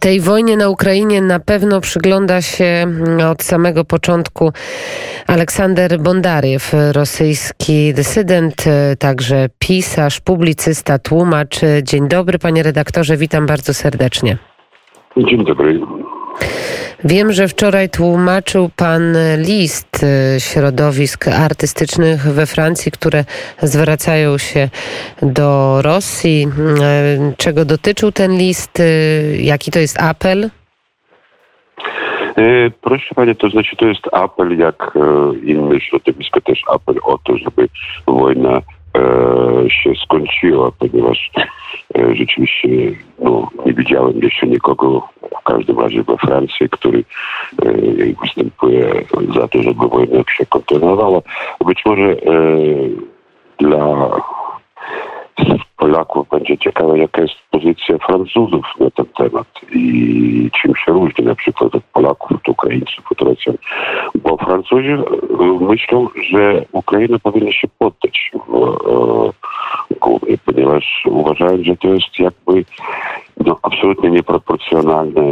Tej wojnie na Ukrainie na pewno przygląda się mm, od samego początku Aleksander Bondariew, rosyjski dysydent, y, także pisarz, publicysta, tłumacz. Dzień dobry, panie redaktorze, witam bardzo serdecznie. Dzień dobry. Wiem, że wczoraj tłumaczył pan list y, środowisk artystycznych we Francji, które zwracają się do Rosji. Y, czego dotyczył ten list? Y, jaki to jest apel? Proszę Panie, to znaczy to jest apel, jak inne środowiska też apel o to, żeby wojna się skończyła, ponieważ e, rzeczywiście no, nie widziałem jeszcze nikogo, w każdym razie we Francji, który e, występuje za to, żeby wojna się kontynuowała. Być może dla ciekawe, jaka jest pozycja Francuzów na ten temat i czym się różni na przykład od Polaków, od Ukraińców, od Rosjan. Bo Francuzi e, myślą, że Ukraina powinna się poddać głównie, ponieważ uważają, że to jest jakby no, absolutnie nieproporcjonalna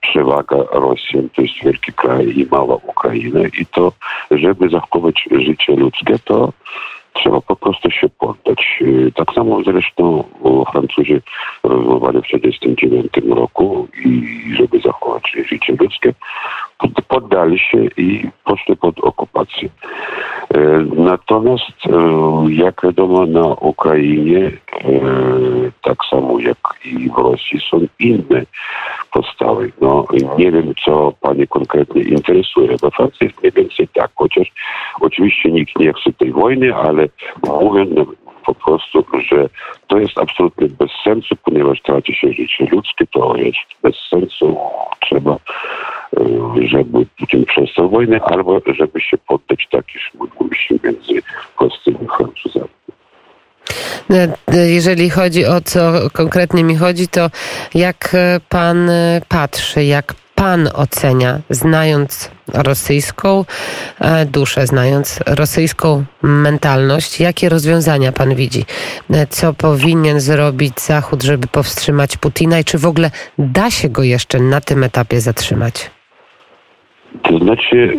przewaga Rosji. To jest wielki kraj i mała Ukraina i to, żeby zachować życie ludzkie, to trzeba po prostu się poddać. Y, tak samo zresztą Francuzi rozmawiali w 1939 roku i żeby zachować życie ludzkie, poddali się i poszli pod okupację. E, natomiast, e, jak wiadomo, na Ukrainie, e, tak samo jak i w Rosji, są inne postawy. No, nie wiem, co Pani konkretnie interesuje. We Francji jest mniej więcej tak, chociaż oczywiście nikt nie chce tej wojny, ale mówię prostu, że to jest absolutnie bez sensu, ponieważ traci się życie ludzkie, to jest bez sensu. Trzeba żeby Putin przestał wojnę, albo żeby się poddać tak, już mówiliśmy między Polską i Francuzami. Jeżeli chodzi o co konkretnie mi chodzi, to jak pan patrzy, jak pan ocenia, znając rosyjską e, duszę, znając rosyjską mentalność, jakie rozwiązania pan widzi? Co powinien zrobić Zachód, żeby powstrzymać Putina i czy w ogóle da się go jeszcze na tym etapie zatrzymać? To znaczy,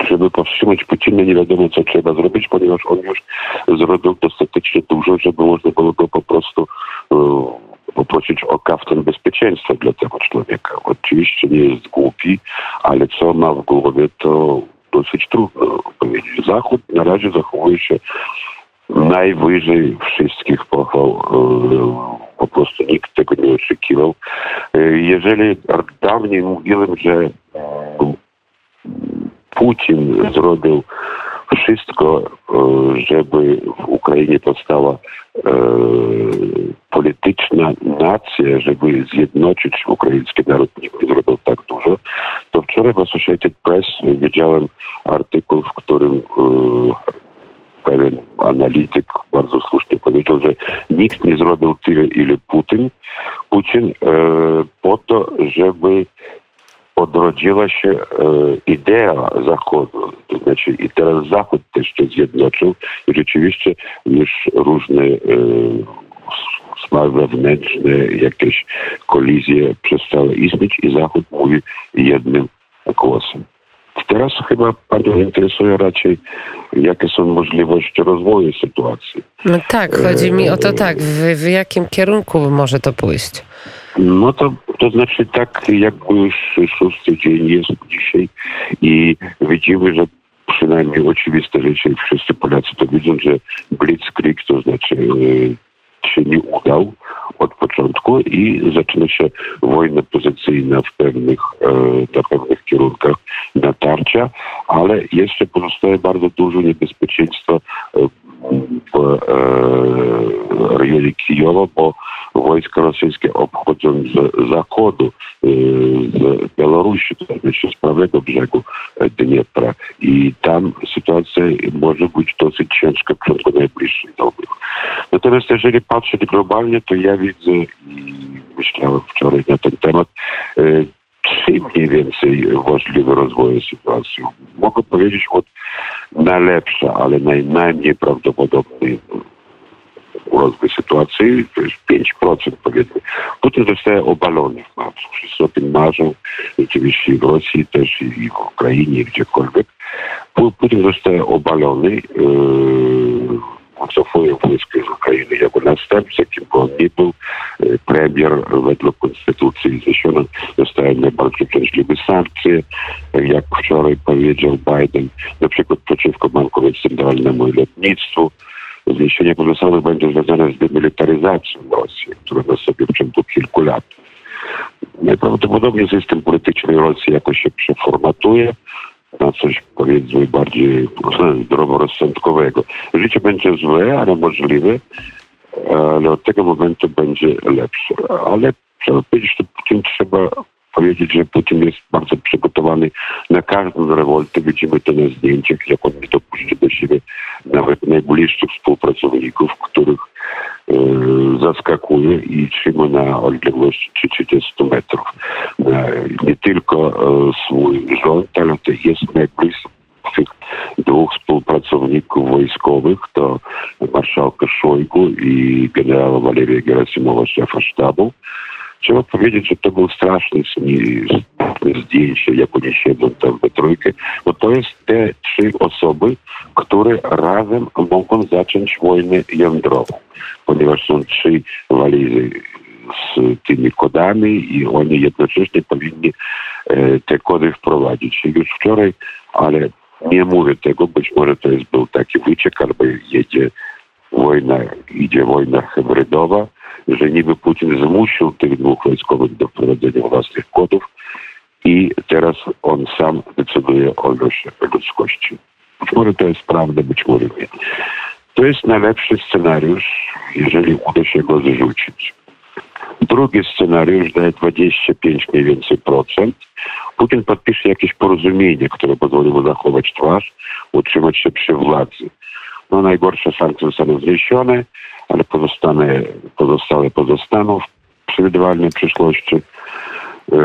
e, żeby powstrzymać Putina, nie wiadomo, co trzeba zrobić, ponieważ on już zrobił dostatecznie dużo, żeby można było go po prostu e, poprosić o kaftan bezpieczeństwa dla tego człowieka. Oczywiście nie jest głupi, ale co ma w głowie, to dosyć trudno powiedzieć. Zachód na razie zachowuje się najwyżej wszystkich pochwał. E, po prostu nikt tego nie oczekiwał. Jeżeli dawniej mówiłem, że Putin zrobił wszystko, żeby w Ukrainie powstała polityczna nacja, żeby zjednoczyć ukraiński naród, nie zrobił tak dużo, to wczoraj w Associated Press widziałem artykuł, w którym pewien analityk bardzo słusznie powiedział, że nikt nie zrobił tyle, ile Putin, Putin e, po to, żeby odrodziła się e, idea Zachodu. To znaczy i teraz Zachód też się zjednoczył i rzeczywiście już różne sprawy wewnętrzne, jakieś kolizje przestały istnieć i Zachód mówi jednym głosem. Teraz chyba Panią interesuje raczej, jakie są możliwości rozwoju sytuacji. No tak, chodzi mi o to tak, w, w jakim kierunku może to pójść? No to, to znaczy tak, jakby już szósty dzień jest dzisiaj i widzimy, że przynajmniej oczywiste rzeczy, wszyscy Polacy to widzą, że Blitzkrieg, to znaczy e, się nie udał od początku i zaczyna się wojna pozycyjna w pewnych, e, na pewnych kierunkach natarcia, ale jeszcze pozostaje bardzo dużo niebezpieczeństwa e, w e, rejonie Kijowa, bo wojska rosyjskie obchodzą z zachodu, z Białorusi, to znaczy z prawego brzegu Dniepra i tam sytuacja może być dosyć ciężka w przeciągu najbliższych doby. Natomiast jeżeli patrzeć globalnie, to ja widzę i myślałem wczoraj na ten temat, trzy mniej więcej możliwe rozwoje sytuacji. Mogę powiedzieć od najlepsza, ale naj, najmniej prawdopodobny rozwój sytuacji, to jest 5% powiedzmy. Putin zostaje obalony w marcu. Wszyscy o tym marzą, rzeczywiście w Rosji też, i w Ukrainie, gdziekolwiek. Putin zostaje obalony. Yy, cofuje wojska z Ukrainy jako następca, kim on nie był. Premier według konstytucji zniesiony zostaje najbardziej wrażliwe sankcje, jak wczoraj powiedział Biden, na przykład przeciwko bankowi centralnemu i lotnictwu. Zniesienie pozostałowych będzie związane z demilitaryzacją Rosji, która na sobie w ciągu kilku lat. Najprawdopodobniej system polityczny Rosji jakoś się przeformatuje na coś powiedzmy bardziej zdroworozsądkowego. Życie będzie złe, ale możliwe, ale od tego momentu będzie lepsze. Ale trzeba powiedzieć, że Putin trzeba powiedzieć, że Putin jest bardzo przygotowany na każdą rewoltę. Widzimy to na zdjęciach, jak on nie dopuści do siebie nawet najbliższych współpracowników, których e, zaskakuje i trzyma na odległości 30 metrów. E, nie tylko e, swój rząd, ale to jest najbliższych dwóch współpracowników wojskowych, to marszałka Szojgu i generała Waleria Gerasimowa, szefa sztabu. Trzeba powiedzieć, że to był straszny zdjęcie, jak oni siedzą tam we trójkę, bo to jest te trzy osoby, które razem mogą zacząć wojnę jądrową, ponieważ są trzy walizy z tymi kodami i oni jednocześnie powinni e, te kody wprowadzić. Już wczoraj, ale nie mówię tego, być może to jest był taki wyciek, albo jedzie wojna, idzie wojna hybrydowa, że niby Putin zmusił tych dwóch wojskowych do wprowadzenia własnych kodów i teraz on sam decyduje o losie ludzkości. Być może to jest prawda, być może nie. To jest najlepszy scenariusz, jeżeli uda się go zrzucić. Drugi scenariusz daje 25 mniej więcej procent. Putin podpisze jakieś porozumienie, które pozwoli mu zachować twarz, utrzymać się przy władzy. No najgorsze sankcje zostaną zniesione, ale pozostane, pozostałe pozostaną w przewidywalnej przyszłości. E,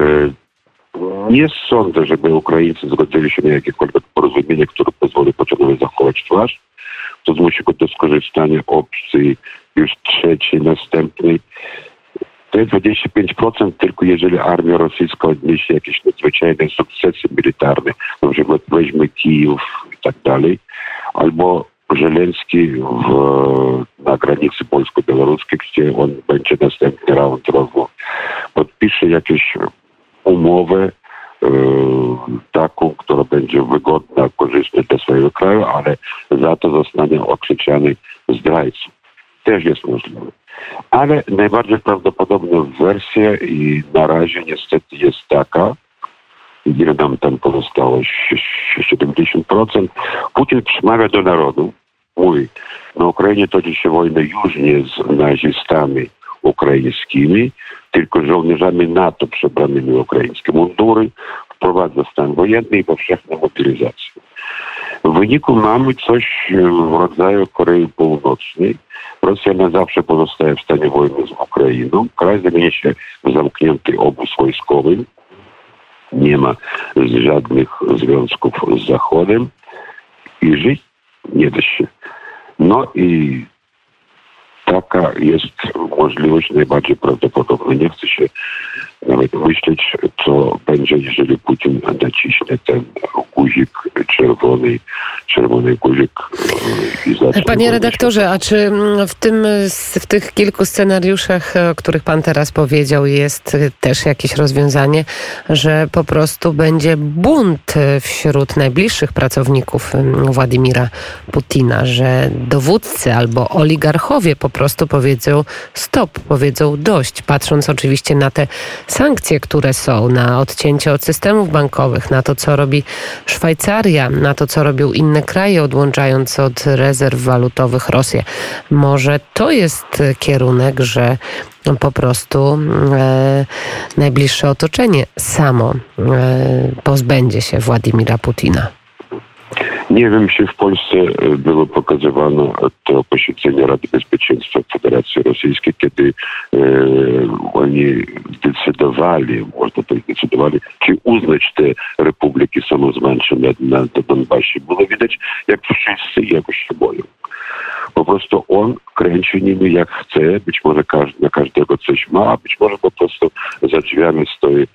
nie sądzę, żeby Ukraińcy zgodzili się na jakiekolwiek porozumienie, które pozwoli Putinowi zachować twarz. To zmusi go do skorzystania opcji już trzeciej, następnej. To jest 25% tylko jeżeli armia rosyjska odniesie jakieś nadzwyczajne sukcesy militarne, na przykład weźmie Kijów i tak dalej, albo W, na granicy polsko-białoruskiej, gdzie on będzie następny round rozmów, podpisze jakieś umowę e, taką, która będzie wygodna, korzystna dla swojego kraju, ale za to zostanie okrzyczany zdrajcą. Też jest możliwe. Ale najbardziej prawdopodobna wersja i na razie niestety jest taka, ile nam tam pozostało, 70%. Putin przemawia do narodu, mówi, na Ukrainie toczy się wojna już nie z nazistami ukraińskimi, tylko żołnierzami NATO przebranymi ukraińskie mundury, wprowadza stan wojenny i powszechną mobilizację. W wyniku mamy coś w rodzaju Korei Północnej. Rosja na zawsze pozostaje w stanie wojny z Ukrainą. Kraj zamienia się w zamknięty obóz wojskowy nie ma żadnych związków z Zachodem i żyć nie da się. No i taka jest możliwość najbardziej prawdopodobna. Nie chcę się myśleć, co będzie, jeżeli Putin naciśnie ten guzik czerwony, czerwony guzik. E, Panie redaktorze, a czy mm, w, tym, w tych kilku scenariuszach, e, o których pan teraz powiedział, jest też jakieś rozwiązanie, że po prostu będzie bunt wśród najbliższych pracowników Władimira Putina, że dowódcy albo oligarchowie po prostu powiedzą stop, powiedzą dość, patrząc oczywiście na te sankcje, które są, na odcięcie od systemów bankowych, na to, co robi Szwajcaria, na to, co robią inne kraje, odłączając od rezerw walutowych Rosję. Może to jest kierunek, że po prostu e, najbliższe otoczenie samo e, pozbędzie się Władimira Putina. Nie wiem, czy w Polsce e, było pokazywane to posiedzenie Rady Bezpieczeństwa Federacji Rosyjskiej, kiedy e, oni decydowali, można powiedzieć, decydowali, czy uznać te republiki samozwańcze na, na Donbasie. Było widać, jak wszyscy jakoś się boją. Po prostu on kręci nimi jak chce, być może każdy, na każdego coś ma, a być może po prostu za drzwiami stoi e,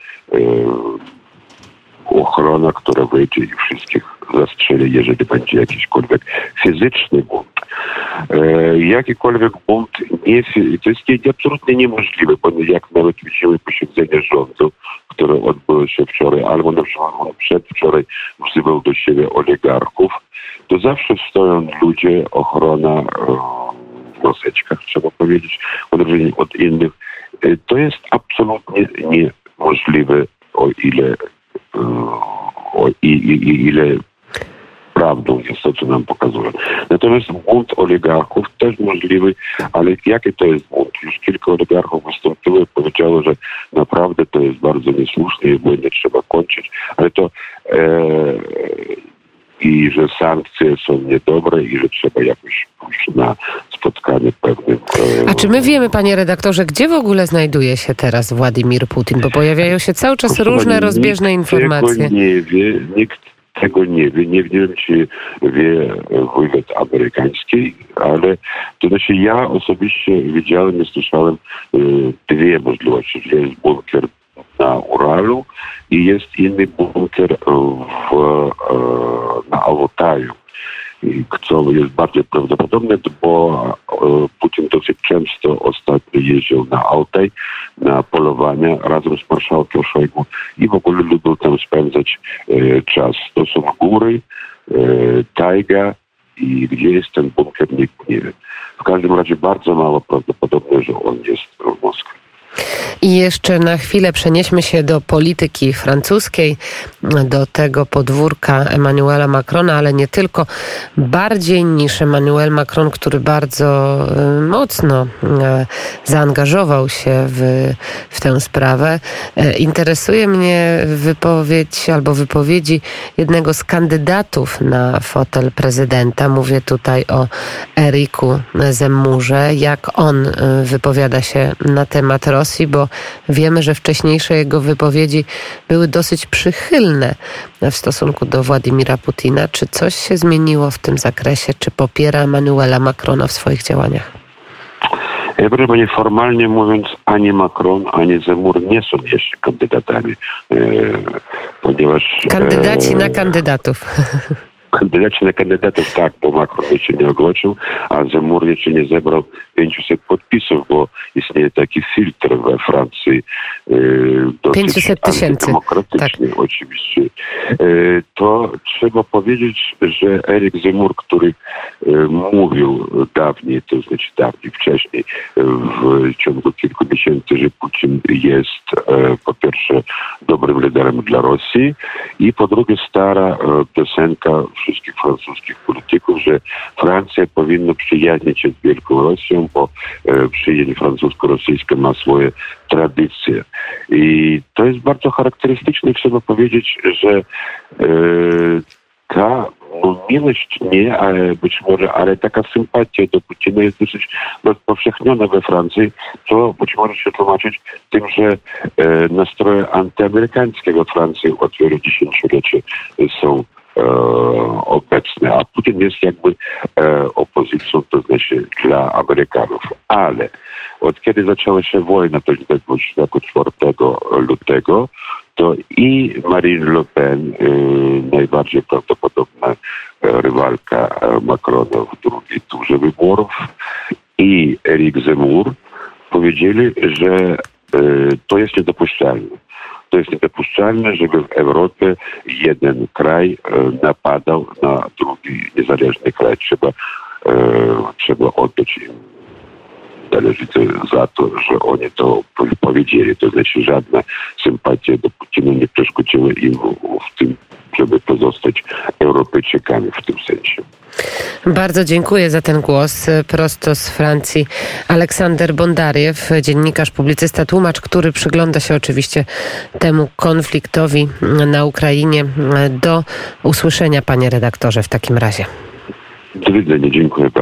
ochrona, która wyjdzie i wszystkich zastrzeli, jeżeli będzie jakiśkolwiek fizyczny bunt. E, jakikolwiek bunt nie, to jest nie, absolutnie niemożliwe, bo jak nawet widzimy posiedzenie rządu, które odbyło się wczoraj, albo na przykład przedwczoraj wzywał do siebie oligarchów, to zawsze stoją ludzie, ochrona e, w maseczkach, trzeba powiedzieć, odróżnienie od innych. E, to jest absolutnie niemożliwe, o ile, e, o i, i, ile prawdą jest to, co nam pokazuje. Natomiast bunt oligarchów też możliwy, ale jaki to jest bunt? Już kilka oligarchów wystąpiło i powiedziało, że naprawdę to jest bardzo niesłuszne i błędy trzeba kończyć, ale to e, i że sankcje są niedobre i że trzeba jakoś pójść na spotkanie pewnym. A czy my wiemy, panie redaktorze, gdzie w ogóle znajduje się teraz Władimir Putin? Bo pojawiają się cały czas Proszę różne rozbieżne informacje. Nie wie, nikt tego nie wie. Nie wiem, czy wie wywiad amerykański, ale to znaczy ja osobiście widziałem i słyszałem y, dwie możliwości, jest bunkier na Uralu i jest inny bunkier w, e, na Ałotaju co jest bardziej prawdopodobne, bo e, Putin dosyć często ostatnio jeździł na Altaj, na polowania razem z marszałkiem Szojgu i w ogóle lubił tam spędzać e, czas. To są góry, tajga i gdzie jest ten bunkier, nikt nie wie. W każdym razie bardzo mało prawdopodobne, że on jest w Moskwie. I jeszcze na chwilę przenieśmy się do polityki francuskiej, do tego podwórka Emmanuela Macrona, ale nie tylko. Bardziej niż Emmanuel Macron, który bardzo y, mocno y, zaangażował się w, w tę sprawę. Y, interesuje mnie wypowiedź albo wypowiedzi jednego z kandydatów na fotel prezydenta. Mówię tutaj o Eriku Zemmurze, jak on wypowiada się na temat Rosji, bo wiemy, że wcześniejsze jego wypowiedzi były dosyć przychylne w stosunku do Władimira Putina. Czy coś się zmieniło w tym zakresie? Czy popiera Emmanuela Macrona w swoich działaniach? Ja proszę Pani, formalnie mówiąc, ani Macron, ani Zemur nie są jeszcze kandydatami, e, ponieważ... Kandydaci e, na kandydatów. Kandydaci na kandydatów tak, bo Macron jeszcze nie ogłosił, a Zemur jeszcze nie zebrał 500 podpisów, bo istnieje taki filtr we Francji. E, 500 tysięcy. Tak. oczywiście. E, to trzeba powiedzieć, że Erik Zemur, który e, mówił dawniej, to znaczy dawniej, wcześniej, w ciągu kilku miesięcy, że Putin jest e, po pierwsze dobrym liderem dla Rosji i po drugie stara e, piosenka wszystkich francuskich polityków, że Francja powinna przyjaźnić się z Wielką Rosją, bo e, przyjaźń francusko-rosyjska ma swoje tradycje. I to jest bardzo charakterystyczne. Trzeba powiedzieć, że e, ta no, miłość nie, ale być może, ale taka sympatia do Putina jest dosyć rozpowszechniona we Francji, co być może się tłumaczyć tym, że e, nastroje antyamerykańskie we Francji od wielu dziesięcioleci są e, obecne, a Putin jest jakby e, opozycją, to znaczy dla Amerykanów. Ale od kiedy zaczęła się wojna, to jest 24 lutego, to i Marine Le Pen, y, najbardziej prawdopodobna e, rywalka e, Macrona w drugiej turze wyborów, i Eric Zemmour powiedzieli, że e, to jest niedopuszczalne. To jest niedopuszczalne, żeby w Europie jeden kraj napadał na drugi niezależny kraj. Trzeba, trzeba oddać im należy za to, że oni to powiedzieli. To znaczy żadna sympatia do Putina nie przeszkodziła im w tym, żeby pozostać Europejczykami w tym sensie. Bardzo dziękuję za ten głos. Prosto z Francji Aleksander Bondariew, dziennikarz, publicysta, tłumacz, który przygląda się oczywiście temu konfliktowi na Ukrainie. Do usłyszenia, panie redaktorze, w takim razie. Do widzenia, dziękuję bardzo.